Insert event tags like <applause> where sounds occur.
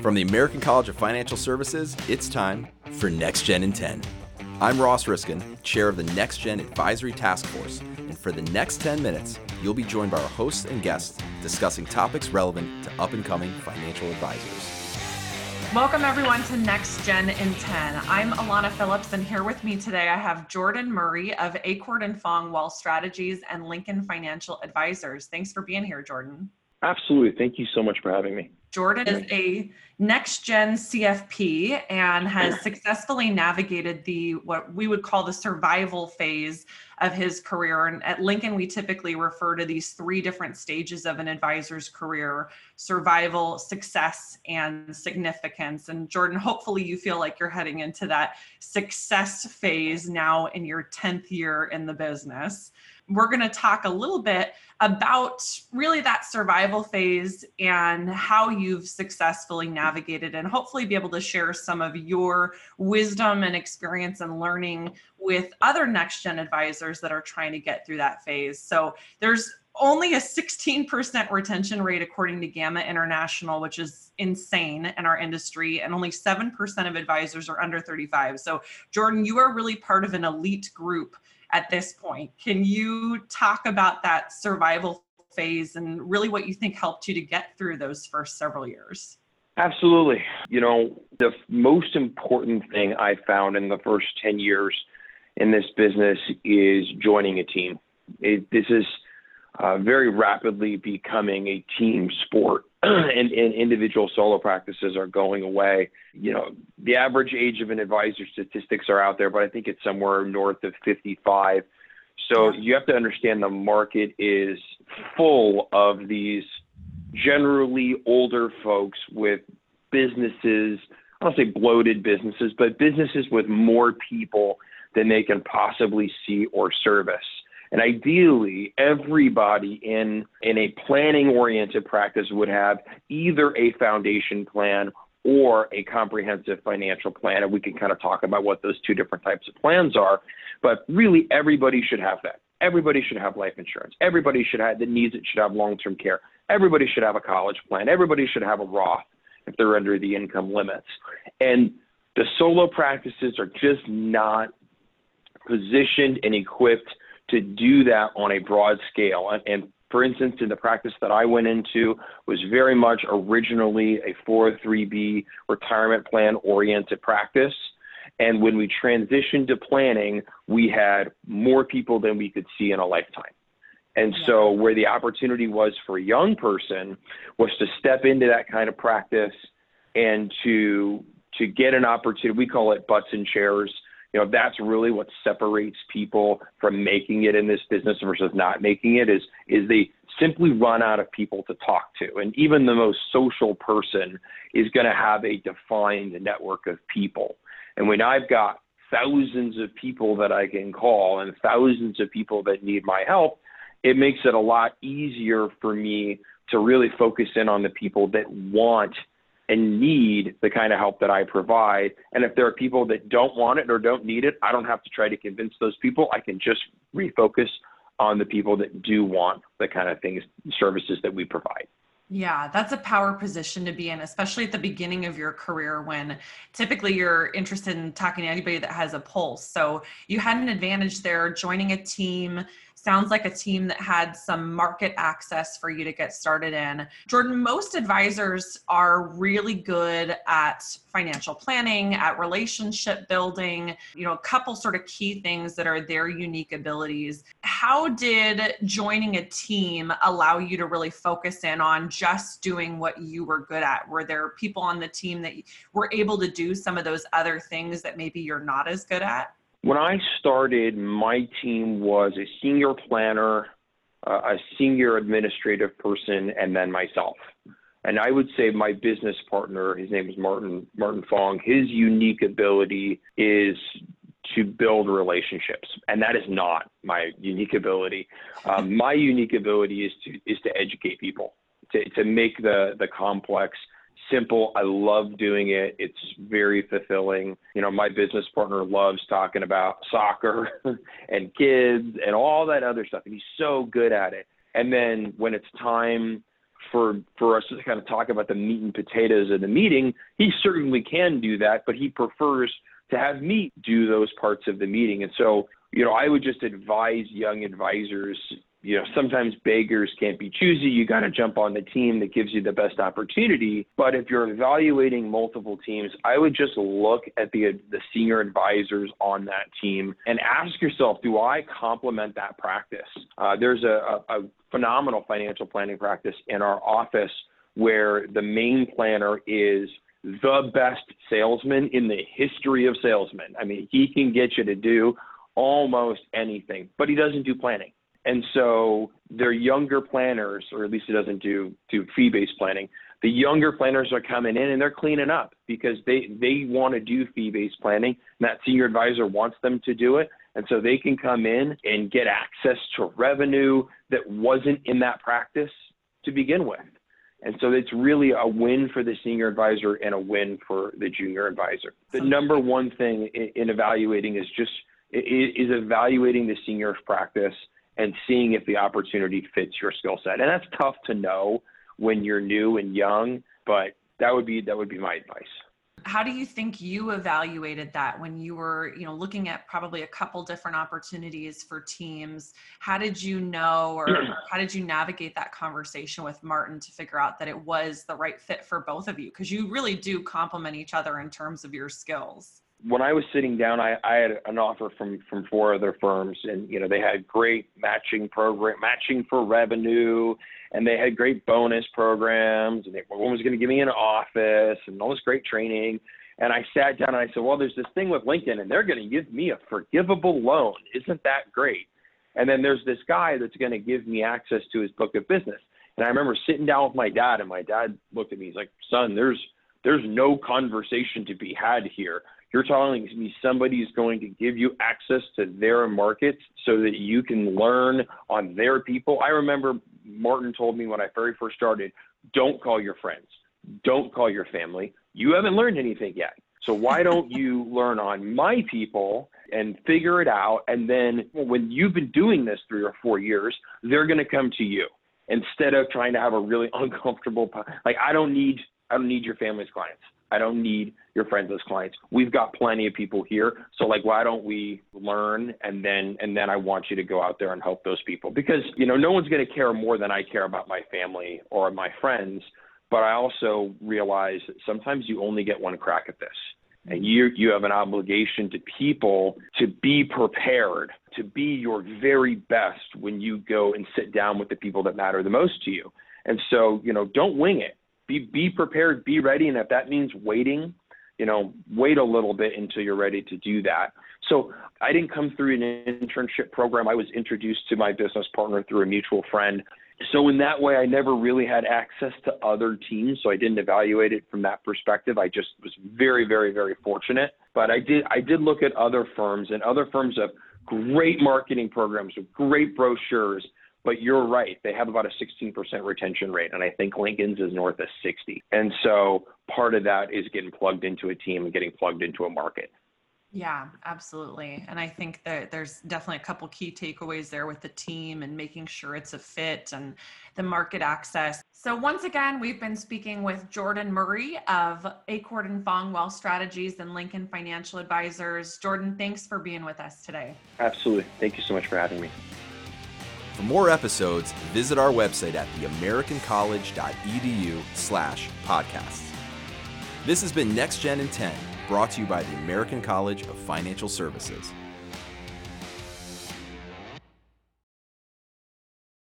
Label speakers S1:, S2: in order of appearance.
S1: From the American College of Financial Services, it's time for Next Gen in 10. I'm Ross Riskin, chair of the Next Gen Advisory Task Force, and for the next 10 minutes, you'll be joined by our hosts and guests discussing topics relevant to up and coming financial advisors.
S2: Welcome, everyone, to Next Gen in 10. I'm Alana Phillips, and here with me today I have Jordan Murray of Acord and Fong Wealth Strategies and Lincoln Financial Advisors. Thanks for being here, Jordan.
S3: Absolutely. Thank you so much for having me.
S2: Jordan is a next gen CFP and has successfully navigated the what we would call the survival phase of his career. And at Lincoln, we typically refer to these three different stages of an advisor's career survival, success, and significance. And Jordan, hopefully you feel like you're heading into that success phase now in your 10th year in the business we're going to talk a little bit about really that survival phase and how you've successfully navigated and hopefully be able to share some of your wisdom and experience and learning with other next gen advisors that are trying to get through that phase. So there's only a 16% retention rate according to LIMRA International, which is insane in our industry, and only 7% of advisors are under 35. So, Jordan, you are really part of an elite group at this point. Can you talk about that survival phase and really what you think helped you to get through those first several years?
S3: Absolutely. You know, the most important thing I found in the first 10 years in this business is joining a team. It, this is uh, very rapidly becoming a team sport. <clears throat> and, and, individual solo practices are going away. You know, the average age of an advisor statistics are out there, but I think it's somewhere north of 55. So you have to understand the market is full of these generally older folks with businesses. I don't say bloated businesses, but businesses with more people than they can possibly see or service. And ideally, everybody in, in a planning oriented practice would have either a foundation plan or a comprehensive financial plan. And we can kind of talk about what those two different types of plans are. But really, everybody should have that. Everybody should have life insurance. Everybody should have that needs it should have long term care. Everybody should have a college plan. Everybody should have a Roth if they're under the income limits. And the solo practices are just not positioned and equipped to do that on a broad scale. And, and for instance, in the practice that I went into was very much originally a 403b retirement plan oriented practice. And when we transitioned to planning, we had more people than we could see in a lifetime. And so, where the opportunity was for a young person was to step into that kind of practice and to to get an opportunity. We call it butts and chairs you know that's really what separates people from making it in this business versus not making it is is they simply run out of people to talk to. And even the most social person is going to have a defined network of people. And when i've got thousands of people that i can call and thousands of people that need my help it makes it a lot easier for me to really focus in on the people that want and need the kind of help that I provide. And if there are people that don't want it or don't need it, I don't have to try to convince those people. I can just refocus on the people that do want the kind of things, services that we provide.
S2: Yeah, that's a power position to be in, especially at the beginning of your career when typically you're interested in talking to anybody that has a pulse. So you had an advantage there joining a team sounds like a team that had some market access for you to get started in. Jordan, most advisors are really good at financial planning, at relationship building, you know, a couple sort of key things that are their unique abilities. How did joining a team allow you to really focus in on just doing what you were good at? Were there people on the team that were able to do some of those other things that maybe you're not as good at?
S3: When I started, my team was a senior planner, uh, a senior administrative person, and then myself. And I would say my business partner, his name is Martin Martin Fong. His unique ability is to build relationships, and that is not my unique ability. Um, my unique ability is to is to educate people, to to make the the complex simple. I love doing it. It's very fulfilling. You know, my business partner loves talking about soccer <laughs> and kids and all that other stuff. And he's so good at it. And then when it's time for for us to kind of talk about the meat and potatoes of the meeting, he certainly can do that, but he prefers to have me do those parts of the meeting. And so, you know, I would just advise young advisors you know, sometimes beggars can't be choosy. You got to jump on the team that gives you the best opportunity. But if you're evaluating multiple teams, I would just look at the the senior advisors on that team and ask yourself, do I complement that practice? Uh, there's a, a, a phenomenal financial planning practice in our office where the main planner is the best salesman in the history of salesmen. I mean, he can get you to do almost anything, but he doesn't do planning. And so they're younger planners, or at least it doesn't do do fee-based planning. The younger planners are coming in and they're cleaning up because they they want to do fee-based planning. And that senior advisor wants them to do it. And so they can come in and get access to revenue that wasn't in that practice to begin with. And so it's really a win for the senior advisor and a win for the junior advisor. The number one thing in, evaluating is just is evaluating the senior practice and seeing if the opportunity fits your skill set. And that's tough to know when you're new and young, but that would be that would be my advice.
S2: How do you think you evaluated that when you were, you know, looking at probably a couple different opportunities for teams? How did you know or, or <clears throat> how did you navigate that conversation with Martin to figure out that it was the right fit for both of you? Because you really do complement each other in terms of your skills
S3: when I was sitting down, I, I had an offer from from four other firms, and you know they had great matching program, matching for revenue, and they had great bonus programs, and they, one was going to give me an office and all this great training. And I sat down and I said, well, there's this thing with Lincoln, and they're going to give me a forgivable loan. Isn't that great? And then there's this guy that's going to give me access to his book of business. And I remember sitting down with my dad, and my dad looked at me. He's like, son, there's there's no conversation to be had here you're telling me somebody is going to give you access to their markets so that you can learn on their people. I remember Martin told me when I very first started, don't call your friends, don't call your family. You haven't learned anything yet. So why <laughs> don't you learn on my people and figure it out? And then when you've been doing this three or four years, they're going to come to you instead of trying to have a really <laughs> uncomfortable. Like I don't need I don't need your family's clients. I don't need your friends as clients. We've got plenty of people here. So like why don't we learn and then and then I want you to go out there and help those people because you know no one's going to care more than I care about my family or my friends, but I also realize that sometimes you only get one crack at this. And you you have an obligation to people to be prepared, to be your very best when you go and sit down with the people that matter the most to you. And so, you know, don't wing it be be prepared, be ready, and if that means waiting, you know, wait a little bit until you're ready to do that. So I didn't come through an internship program. I was introduced to my business partner through a mutual friend. So in that way, I never really had access to other teams. So I didn't evaluate it from that perspective. I just was very, very, very fortunate. But I did I did look at other firms, and other firms have great marketing programs with great brochures but you're right. They have about a 16% retention rate, and I think Lincoln's is north of 60. And so part of that is getting plugged into a team and getting plugged into a market.
S2: Yeah, absolutely. And I think that there's definitely a couple key takeaways there with the team and making sure it's a fit and the market access. So once again, we've been speaking with Jordan Murray of Acord and Fong Wealth Strategies and Lincoln Financial Advisors. Jordan, thanks for being with us today.
S3: Absolutely. Thank you so much for having me.
S1: For more episodes, visit our website at theamericancollege.edu slash podcasts. This has been Next Gen in 10, brought to you by the American College of Financial Services.